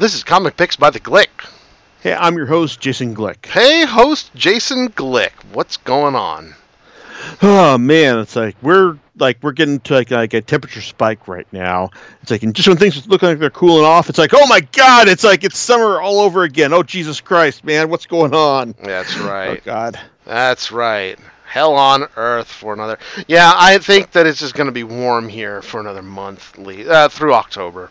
This is Comic Picks by the Glick. Hey, I'm your host, Jason Glick. Hey, host Jason Glick. What's going on? Oh man, it's like we're like we're getting to like, like a temperature spike right now. It's like and just when things look like they're cooling off, it's like oh my god, it's like it's summer all over again. Oh Jesus Christ, man, what's going on? That's right. Oh God. That's right. Hell on earth for another. Yeah, I think that it's just going to be warm here for another month uh, through October.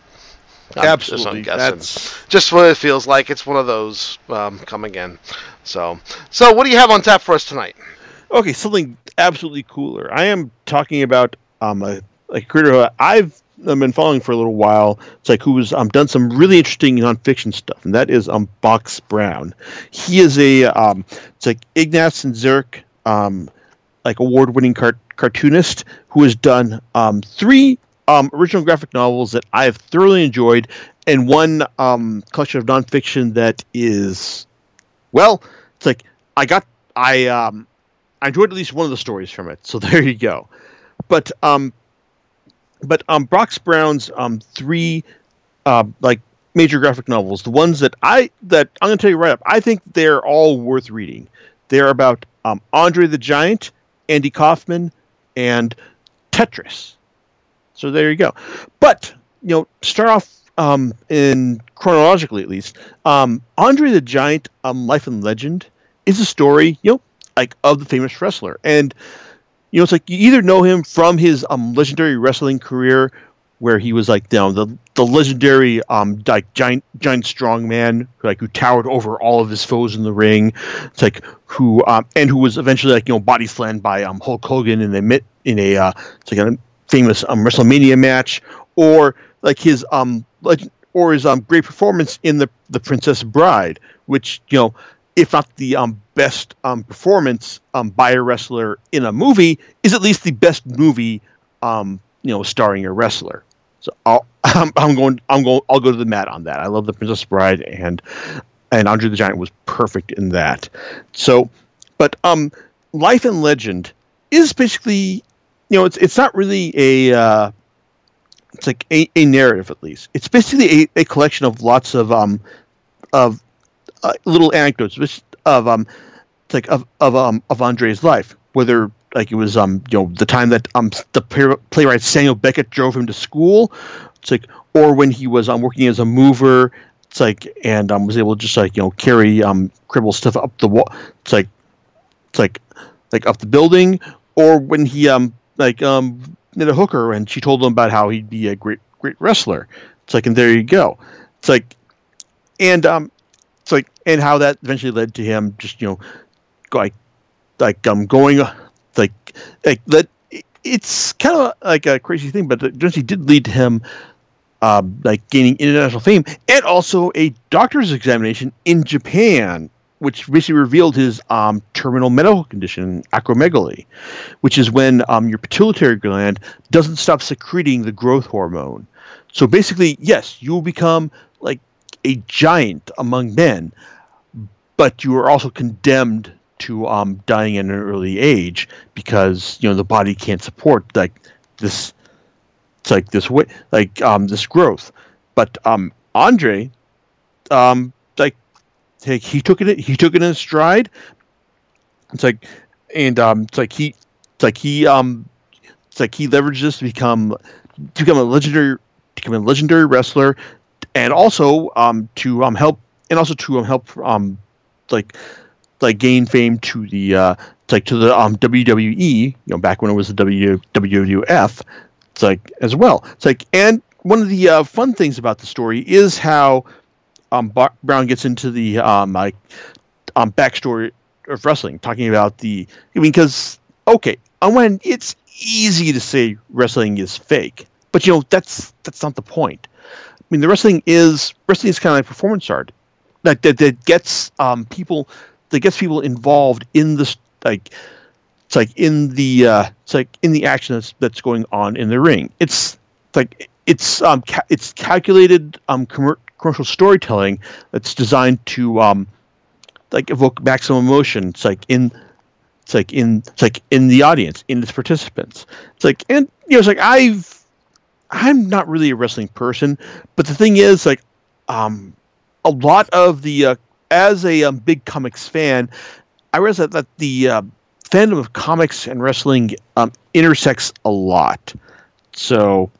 I'm- Absolutely. I'm. That's Just what it feels like. It's one of those um, come again. So, so what do you have on tap for us tonight? okay. Something absolutely cooler. I am talking about um a, a creator who I've I've been following for a little while. It's like who's um done some really interesting nonfiction stuff, and that is um Box Brown. He is a um it's like Ignatz and Xeric um like award-winning cart- cartoonist who has done um three um original graphic novels that I have thoroughly enjoyed, and one um collection of nonfiction that is well, it's like I got I um I enjoyed at least one of the stories from it. So there you go. But um but um Box Brown's um three uh like major graphic novels, the ones that I that I'm gonna tell you right up, I think they're all worth reading. They're about um Andre the Giant, Andy Kaufman, and Tetris. So there you go. But you know, start off um, in chronologically at least. Um, Andre the Giant, um, Life and Legend, is a story you know like of the famous wrestler, and you know it's like you either know him from his um, legendary wrestling career, where he was like you know, the the legendary um like giant giant strong man like who towered over all of his foes in the ring. It's like who um, and who was eventually like you know body slammed by um Hulk Hogan in a in a uh, it's like a famous um WrestleMania match, or like his um leg- or his um great performance in the the Princess Bride, which you know if not the um, best um, performance um, by a wrestler in a movie, is at least the best movie, um, you know, starring a wrestler. So I'll, I'm, I'm going, I'm going, I'll go to the mat on that. I love the Princess Bride, and and Andre the Giant was perfect in that. So, but um, Life and Legend is basically, you know, it's it's not really a. Uh, it's like a, a narrative at least. It's basically a, a collection of lots of um of uh, little anecdotes of um like of of um of Andre's life, whether like it was um you know the time that um the playwright Samuel Beckett drove him to school, it's like or when he was um working as a mover, it's like and um was able to just like you know carry um cribble stuff up the wall. It's like it's like like up the building, or when he um like um met a hooker and she told him about how he'd be a great great wrestler. It's like and there you go. It's like and um it's like and how that eventually led to him just you know like like um going uh, like like that it's kind of like a crazy thing but it eventually did lead to him um, like gaining international fame and also a doctor's examination in Japan which basically revealed his um, terminal medical condition acromegaly which is when um, your pituitary gland doesn't stop secreting the growth hormone so basically yes you will become like a giant among men, but you are also condemned to um, dying at an early age because you know the body can't support like this. It's like this way, like um, this growth. But um, Andre, um, like he, he took it, he took it in stride. It's like, and um, it's like he, it's like he, um, it's like he leveraged this to become, to become a legendary, to become a legendary wrestler and also um, to um, help and also to um, help um, like like gain fame to the uh, like to the um, WWE you know back when it was the w, WWF it's like as well it's like and one of the uh, fun things about the story is how um, Brown gets into the um, like um, backstory of wrestling talking about the I mean because okay one it's easy to say wrestling is fake but you know that's that's not the point I mean, the wrestling is wrestling is kind of like performance art that that, that gets um, people that gets people involved in this like it's like in the uh, it's like in the action that's that's going on in the ring. It's like it's um ca- it's calculated um commer- commercial storytelling that's designed to um like evoke maximum emotion. It's like in it's like in it's like in the audience in its participants. It's like and you know it's like I've I'm not really a wrestling person, but the thing is, like, um, a lot of the uh, as a um, big comics fan, I realize that, that the uh, fandom of comics and wrestling um, intersects a lot. So,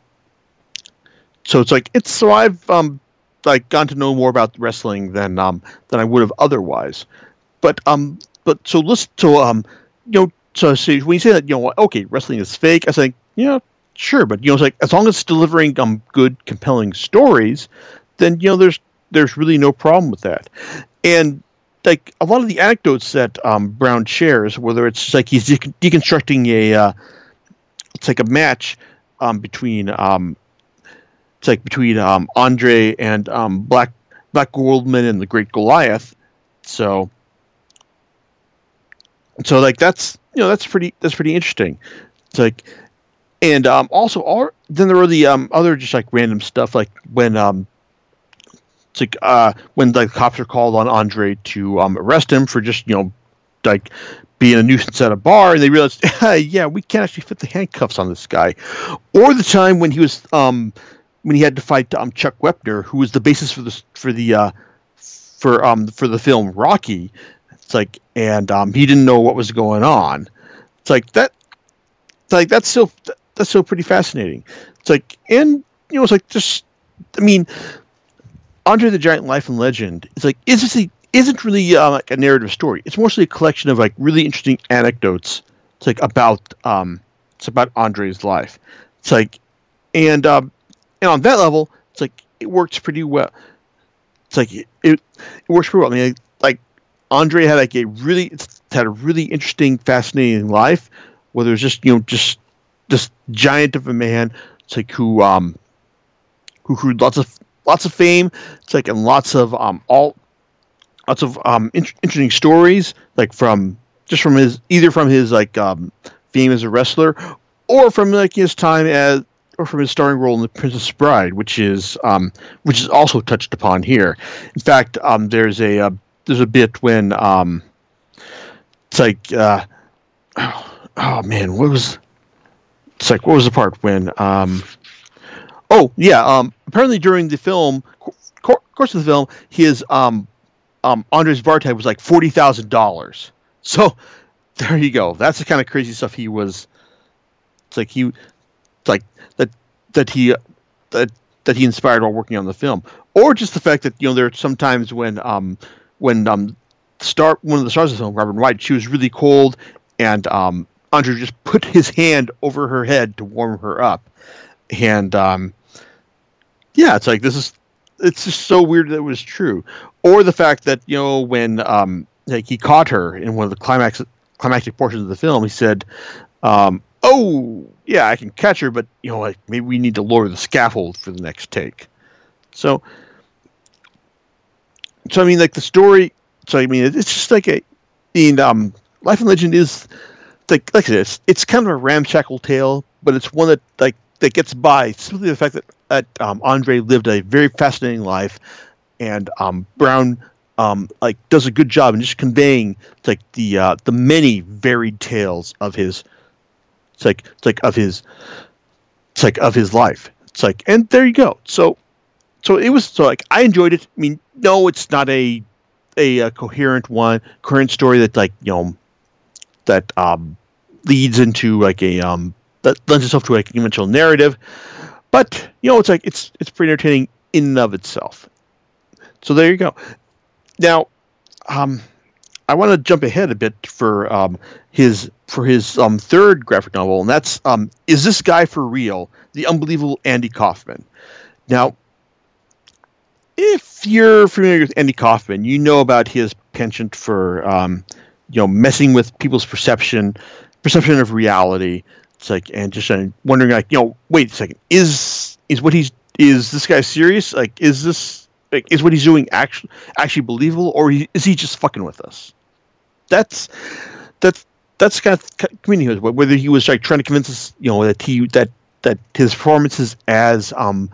so it's like it's so I've um like gotten to know more about wrestling than um than I would have otherwise. But um but so let's so um you know so, when you say that you know okay wrestling is fake, I say yeah sure, but you know like as long as it's delivering um good compelling stories, then you know there's there's really no problem with that. And like a lot of the anecdotes that um, Brown shares, whether it's like he's de- deconstructing a, uh, it's like a match um, between, um, it's like between um, Andre and um, Black Black Gordman and the Great Goliath. So, so like that's you know that's pretty that's pretty interesting. It's like, and um, also all then there were the um, other just like random stuff like when um, it's like uh, when the cops are called on Andre to um, arrest him for just you know like being a nuisance at a bar, and they realize, yeah, we can't actually fit the handcuffs on this guy. Or the time when he was um, when he had to fight um, Chuck Wepner, who was the basis for the for the uh, for um for the film Rocky. It's like, and um, he didn't know what was going on. It's like that. It's like that's still that's still pretty fascinating. It's like, and you know, it's like just, I mean, Andre the Giant Life and Legend It's like is this a, isn't really uh, like a narrative story. It's mostly a collection of like really interesting anecdotes. It's like about um, it's about Andre's life. It's like, and um, and on that level, it's like it works pretty well. It's like it, it, works pretty well. I mean, like, Andre had like a really had a really interesting, fascinating life. Whether it's just you know just this giant of a man, it's like who um who grew lots of lots of fame. It's like and lots of um all lots of um in- interesting stories like from just from his either from his like um fame as a wrestler or from like his time as or from his starring role in the Princess Bride, which is um which is also touched upon here. In fact, um there's a uh, there's a bit when um it's like uh oh, oh man, what was it's like what was the part when um Oh yeah. Um, apparently during the film, cor- course of the film, his um, Andres bar tab was like forty thousand dollars. So there you go. That's the kind of crazy stuff he was. It's like he, like that that he that that he inspired while working on the film, or just the fact that you know there are sometimes when um when um one of the stars of the film, Robin Wright, she was really cold, and um Andre just put his hand over her head to warm her up, and um yeah, it's like this is it's just so weird that it was true. Or the fact that, you know, when um like he caught her in one of the climax climactic portions of the film, he said, um, oh yeah, I can catch her, but you know, like maybe we need to lower the scaffold for the next take. So so I mean like the story so I mean it's just like a in um Life and Legend is like like this. It's kind of a ramshackle tale, but it's one that like that gets by simply the fact that, that um, Andre lived a very fascinating life, and um, Brown um, like does a good job in just conveying like the uh, the many varied tales of his it's like it's like of his it's like of his life. It's like and there you go. So so it was so like I enjoyed it. I mean, no, it's not a a, a coherent one, current story that like you know that um leads into like a um that lends itself to a conventional narrative. But you know, it's like it's it's pretty entertaining in and of itself. So there you go. Now, um, I want to jump ahead a bit for um, his for his um, third graphic novel, and that's um, is this guy for real? The unbelievable Andy Kaufman. Now, if you're familiar with Andy Kaufman, you know about his penchant for um, you know messing with people's perception perception of reality it's like, and just uh, wondering, like, you know, wait a second, is is what he's is this guy serious? Like, is this like is what he's doing actually actually believable, or is he just fucking with us? That's that's that's kind of community whether he was like trying to convince us, you know, that he that that his performances as um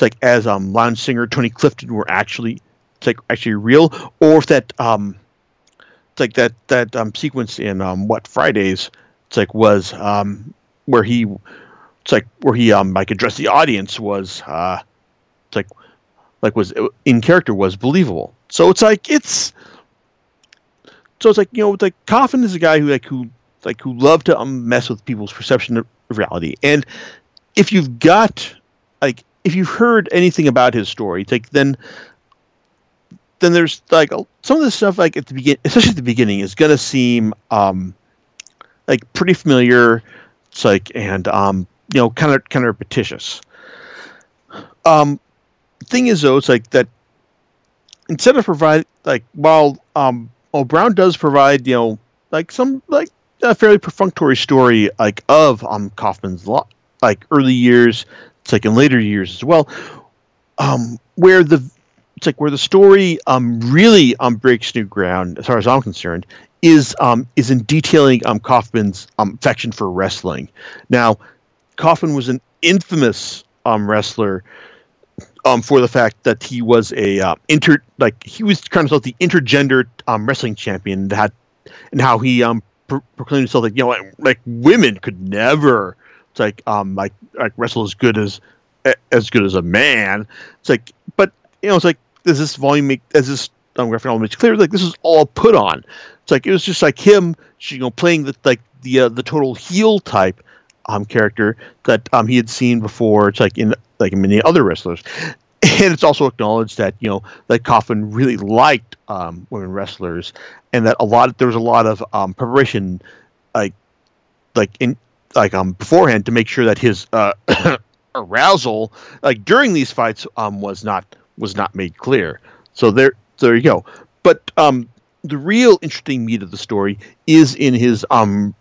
like as um lounge singer Tony Clifton were actually like actually real, or if that um like that that um sequence in um what Fridays it's like was um where he it's like where he um like addressed the audience was uh it's like like was in character was believable. So it's like it's so it's like you know like Kaufman is a guy who like who like who love to um, mess with people's perception of reality. And if you've got like if you've heard anything about his story, like then then there's like some of the stuff like at the begin, especially at the beginning, is gonna seem um like pretty familiar. It's like and um you know kind of kind of repetitious. Um, thing is though, it's like that instead of provide like while um well Brown does provide you know like some like a fairly perfunctory story like of um Kaufman's lo- like early years, it's like in later years as well, um where the it's like where the story um really um breaks new ground as far as I'm concerned is um is in detailing um Kaufman's um affection for wrestling. Now, Kaufman was an infamous um wrestler um for the fact that he was a uh, inter like he was kind of like the intergender um wrestling champion that had and how he um pro- proclaimed himself like you know like, like women could never it's like um like like wrestle as good as as good as a man. It's like but you know it's like does this volume make as this um, graphic novel makes clear like this is all put on. It's like it was just like him you know playing the like the uh, the total heel type um character that um he had seen before. It's like in like many other wrestlers. And it's also acknowledged that you know that Kaufman really liked um, women wrestlers, and that a lot there was a lot of um, preparation, like like in like um beforehand to make sure that his uh, arousal like during these fights um was not was not made clear. So there there you go. But um the real interesting meat of the story is in his um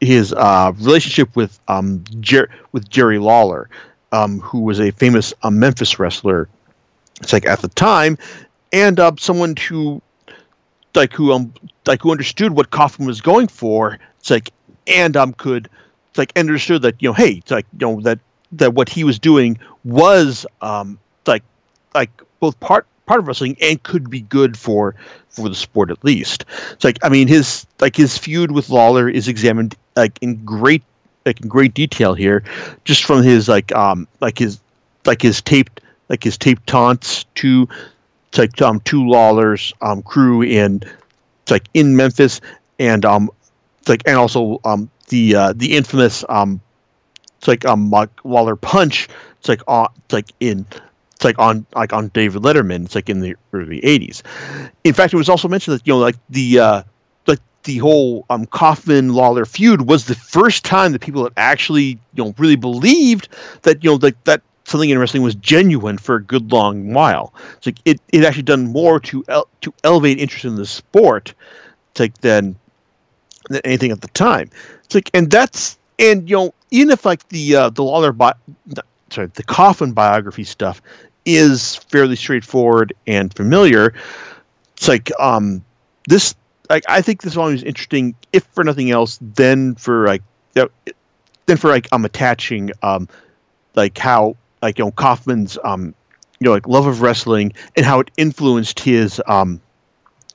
his uh, relationship with um Jer- with Jerry Lawler, um, who was a famous uh, Memphis wrestler. It's like at the time, and uh, someone who like who um like who understood what Kaufman was going for. It's like and um could like understood that you know hey it's like you know that that what he was doing was um like like both part part of wrestling and could be good for for the sport at least. It's like I mean his like his feud with Lawler is examined like in great like in great detail here, just from his like um like his like his taped like his taped taunts to like um to Lawler's um crew in like in Memphis and um like and also um the uh, the infamous um it's like um Lawler punch it's like on it's like in it's like on like on David Letterman. It's like in the early '80s. In fact, it was also mentioned that you know like the uh, the whole um, Kaufman Lawler feud was the first time that people had actually you know really believed that you know like that something in wrestling was genuine for a good long while. It's like it it actually done more to el- to elevate interest in the sport, like than than anything at the time. It's like and that's and you know even if like the uh, the Lawler bi- sorry the Kaufman biography stuff is fairly straightforward and familiar. It's like um, this. Like I think this volume is interesting, if for nothing else, then for like then for like I'm attaching um, like how like you know Kaufman's um, you know like love of wrestling and how it influenced his um,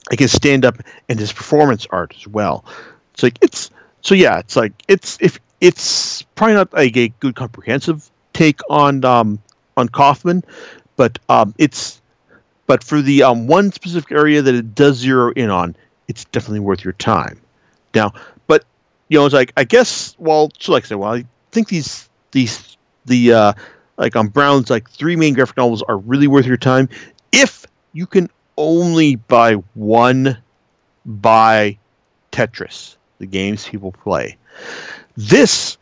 like his stand up and his performance art as well. It's like it's so yeah, it's like it's if it's probably not like a good comprehensive take on um, on Kaufman, but um, it's but for the um, one specific area that it does zero in on, it's definitely worth your time. Now, but you know, it's like I guess well, so like I said, well, I think these these the uh, like on Brown's like three main graphic novels are really worth your time if you can only buy one buy Tetris, the games people play. This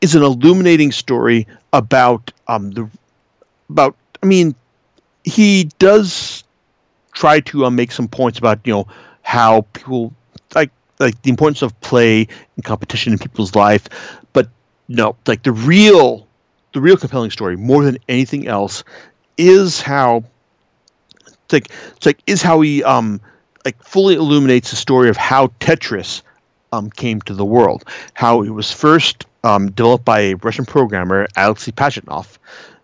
is an illuminating story about um, the about I mean, he does try to uh, make some points about you know how people like like the importance of play and competition in people's life, but no, like the real the real compelling story more than anything else is how it's like it's like is how he um like fully illuminates the story of how Tetris um came to the world, how it was first um, developed by a Russian programmer Alexey Pajitnov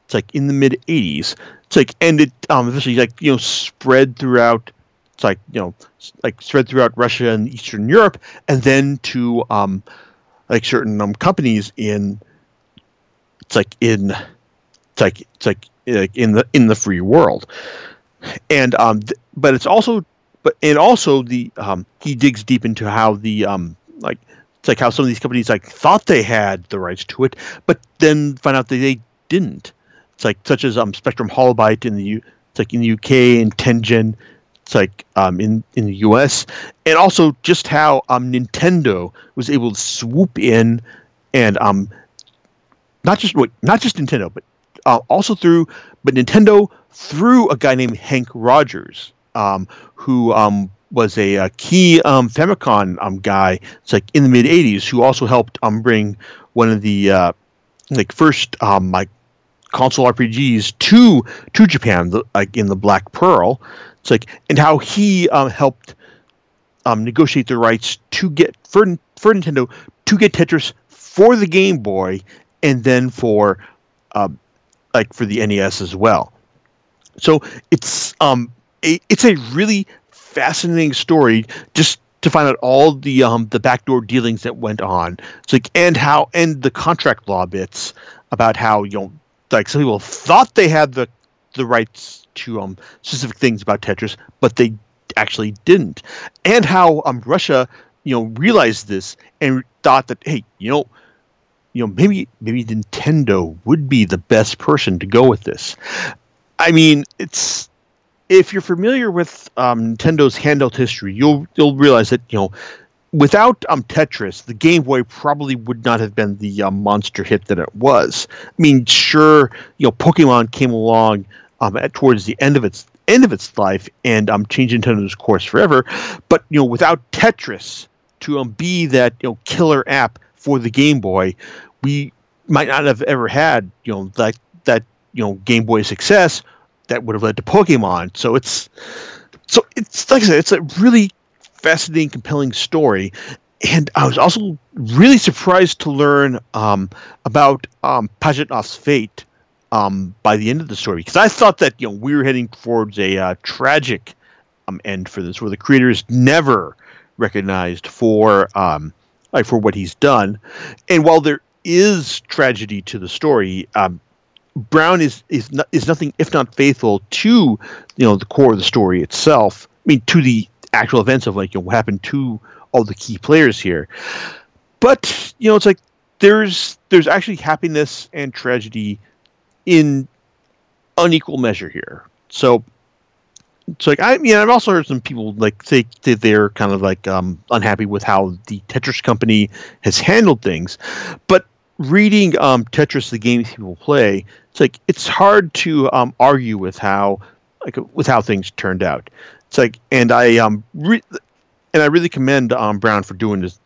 it's like in the mid '80s. It's like and it um, eventually like you know spread throughout. It's like you know like spread throughout Russia and Eastern Europe, and then to um, like certain um, companies in. It's like in, it's like it's like in the in the free world. And um, th- but it's also but and also the um, he digs deep into how the um like it's like how some of these companies like thought they had the rights to it, but then find out that they didn't. It's like such as um Spectrum Holobyte in the U- it's like in the UK and Tengen. It's like um, in in the U.S. and also just how um, Nintendo was able to swoop in and um, not just not just Nintendo, but uh, also through but Nintendo through a guy named Henk Rogers, um, who um, was a, a key um, Famicom um, guy. It's like in the mid '80s, who also helped um, bring one of the uh, like first um, like console RPGs to to Japan, the, like in the Black Pearl. It's like and how he um, helped um, negotiate the rights to get for for Nintendo to get Tetris for the Game Boy and then for um, like for the NES as well. So it's um a, it's a really fascinating story just to find out all the um the backdoor dealings that went on. So like, and how and the contract law bits about how you know like some people thought they had the the rights to um specific things about Tetris, but they actually didn't. And how um Russia you know realized this and thought that hey you know you know maybe maybe Nintendo would be the best person to go with this. I mean, it's if you're familiar with um, Nintendo's handheld history, you'll you'll realize that you know without um, Tetris, the Game Boy probably would not have been the uh, monster hit that it was. I mean, sure, you know, Pokemon came along um, at, towards the end of its end of its life and um, changed Nintendo's course forever, but you know, without Tetris to um, be that you know killer app for the Game Boy, we might not have ever had you know that that you know Game Boy success that would have led to Pokemon. So it's so it's like I said, it's a really fascinating, compelling story. And I was also really surprised to learn um, about um, Pajitnov's fate um, by the end of the story because I thought that you know we were heading towards a uh, tragic um, end for this, where the creator is never recognized for um, like for what he's done. And while there is tragedy to the story, um, Brown is is not, is nothing if not faithful to you know the core of the story itself. I mean, to the actual events of like you know, what happened to all the key players here. But you know, it's like there's there's actually happiness and tragedy in unequal measure here. So it's like I mean I've also heard some people like say that they're kind of like um, unhappy with how the Tetris company has handled things, but reading um, Tetris, the games people play, it's like it's hard to um, argue with how like with how things turned out. It's like, and I um re- and I really commend um Brown for doing this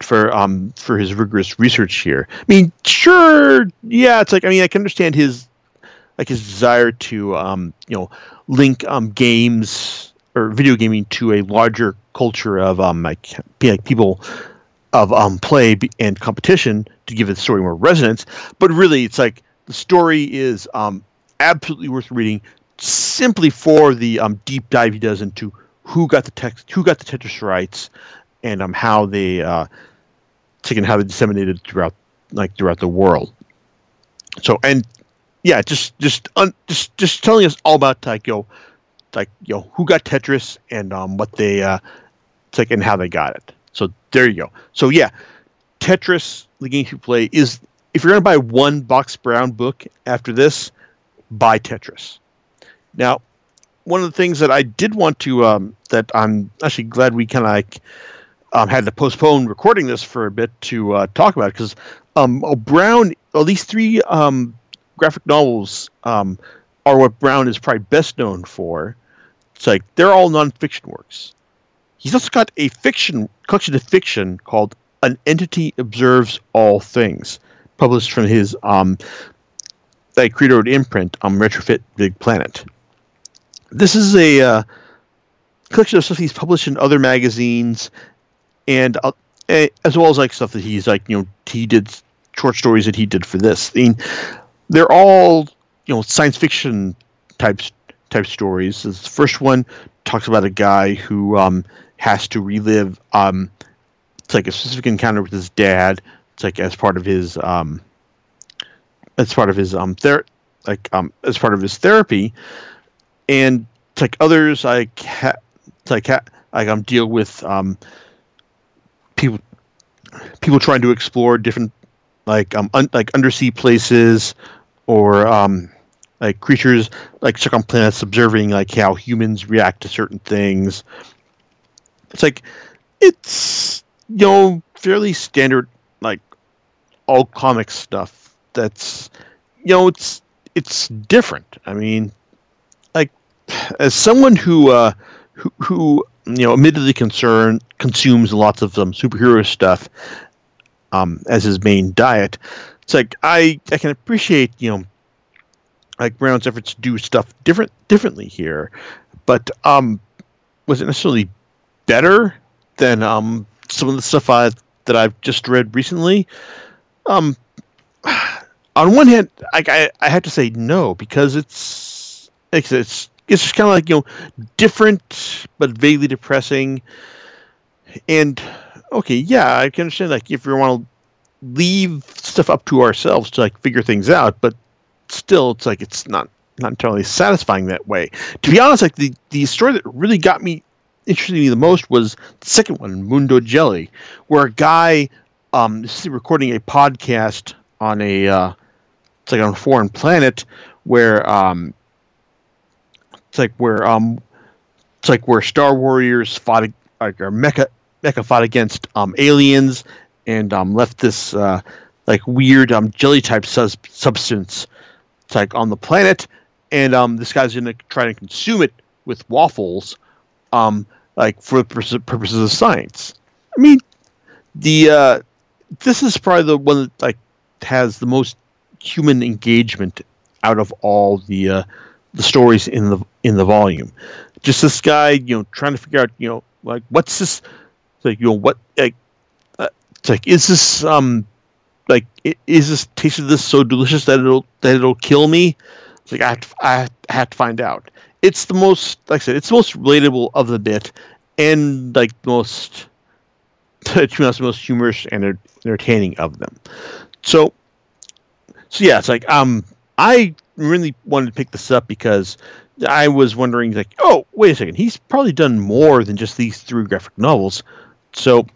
for um for his rigorous research here. I mean, sure, yeah, it's like I mean I can understand his like his desire to um you know link um games or video gaming to a larger culture of um like, like people of um, play and competition to give the story more resonance. But really, it's like the story is um, absolutely worth reading simply for the um, deep dive he does into who got the text, who got the Tetris rights, and um, how they uh, and how they disseminated throughout like throughout the world. So and yeah, just just un, just just telling us all about like yo, like yo, who got Tetris and um, what they uh, and how they got it. So there you go. So yeah, Tetris, the game you play, is if you're to buy one Box Brown book after this, buy Tetris. Now, one of the things that I did want to um, that I'm actually glad we kind of like um, had to postpone recording this for a bit to uh, talk about because um, Brown, at least three um, graphic novels um, are what Brown is probably best known for. It's like they're all nonfiction works. He's also got a fiction collection of fiction called "An Entity Observes All Things," published from his um, creator imprint, um, Retrofit Big Planet. This is a uh, collection of stuff he's published in other magazines, and uh, as well as like stuff that he's like you know he did short stories that he did for this. I mean, they're all you know science fiction types type stories. This first one talks about a guy who um, has to relive um, it's like a specific encounter with his dad. It's like as part of his um, as part of his um ther- like um as part of his therapy, and it's like others ha- it's like ha- like um deal with um people people trying to explore different like um un- like undersea places or um like creatures like stuck on planets observing like how humans react to certain things. It's like it's you know fairly standard like all comic stuff that's you know it's it's different. I mean like as someone who uh who, who you know admittedly concerned consumes lots of um, superhero stuff um as his main diet it's like I I can appreciate you know like Brown's efforts to do stuff different differently here, but um, was it necessarily better than um some of the stuff I that I've just read recently? Um, on one hand, I I, I have to say no because it's it's it's, it's just kind of like you know different but vaguely depressing, and okay, yeah, I can understand like if you want to leave stuff up to ourselves to like figure things out, but still, it's like it's not not entirely satisfying that way. To be honest, like the the story that really got me interested me the most was the second one, Mundo Jelly, where a guy um is recording a podcast on a uh, it's like on a foreign planet where um it's like where um it's like where Star Warriors fought like or mecha mecha fought against um aliens and um left this uh like weird um jelly type sus- substance it's like on the planet, and um, this guy's gonna try to consume it with waffles, um, like for the purposes of science. I mean, the uh, this is probably the one that like has the most human engagement out of all the uh, the stories in the in the volume. Just this guy, you know, trying to figure out, you know, like what's this, like you know, what, like, uh, it's like is this um like is this taste of this so delicious that it'll that it'll kill me? It's like I have, to, I have to find out. It's the most like i said it's the most relatable of the bit and like most to be honest, the most humorous and entertaining of them. So so yeah it's like um i really wanted to pick this up because i was wondering like oh wait a second he's probably done more than just these three graphic novels so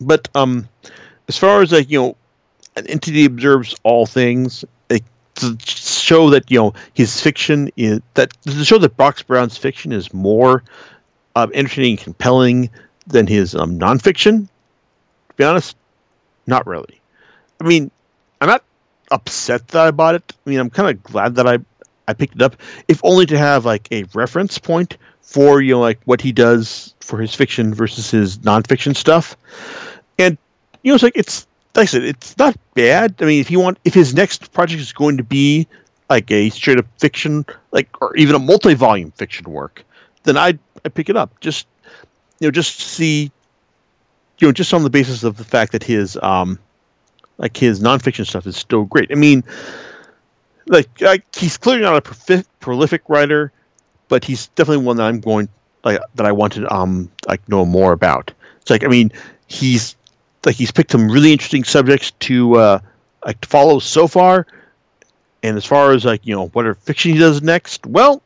but um as far as like you know, an entity observes all things. Like, to show that you know his fiction is that to show that Box Brown's fiction is more interesting and compelling than his um, nonfiction. To be honest, not really. I mean, I'm not upset that I bought it. I mean, I'm kind of glad that I I picked it up, if only to have like a reference point for you know like what he does for his fiction versus his nonfiction stuff. And you know, it's like it's like I said, it's not bad. I mean, if you want, if his next project is going to be like a straight up fiction, like or even a multi volume fiction work, then I'd I pick it up. Just you know, just see, you know, just on the basis of the fact that his um, like his nonfiction stuff is still great. I mean, like, like he's clearly not a prolific writer, but he's definitely one that I'm going like that I wanted um like know more about. It's like I mean, he's like he's picked some really interesting subjects to uh, like to follow so far. And as far as like you know whatever fiction he does next, well,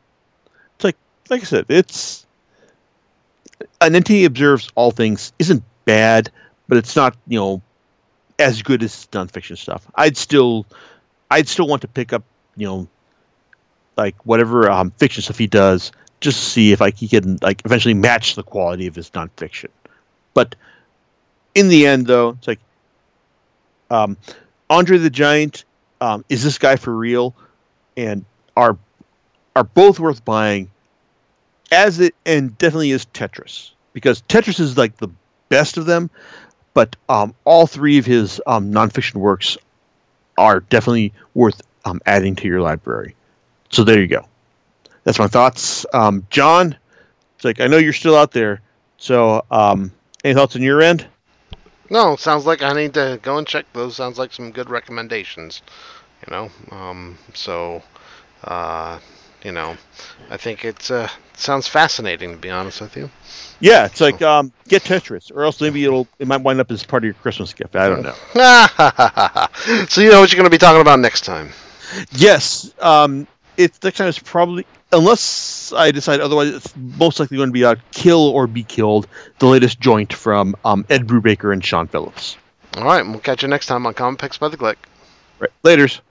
it's like like I said, it's an entity observes all things isn't bad, but it's not you know as good as nonfiction stuff. I'd still I'd still want to pick up you know like whatever um, fiction stuff he does just to see if I can like eventually match the quality of his nonfiction. But in the end, though, it's like um, Andre the Giant. Um, is this guy for real? And are are both worth buying? As it and definitely is Tetris because Tetris is like the best of them, but um, all three of his um, nonfiction works are definitely worth um, adding to your library. So there you go. That's my thoughts. Um, John, it's like I know you're still out there. So um, any thoughts on your end? No, sounds like I need to go and check those. Sounds like some good recommendations. You know, um, so uh, you know, I think it's uh, sounds fascinating to be honest with you. Yeah, it's like um, get Tetris, or else maybe it'll it might wind up as part of your Christmas gift. I don't know. so you know what you're going to be talking about next time. Yes, um, it's next time. of probably unless I decide otherwise. It's most likely going to be a kill or be killed, the latest joint from um, Ed Brubaker and Sean Phillips. All right, we'll catch you next time on Comic Picks by the Glick. Right, later's.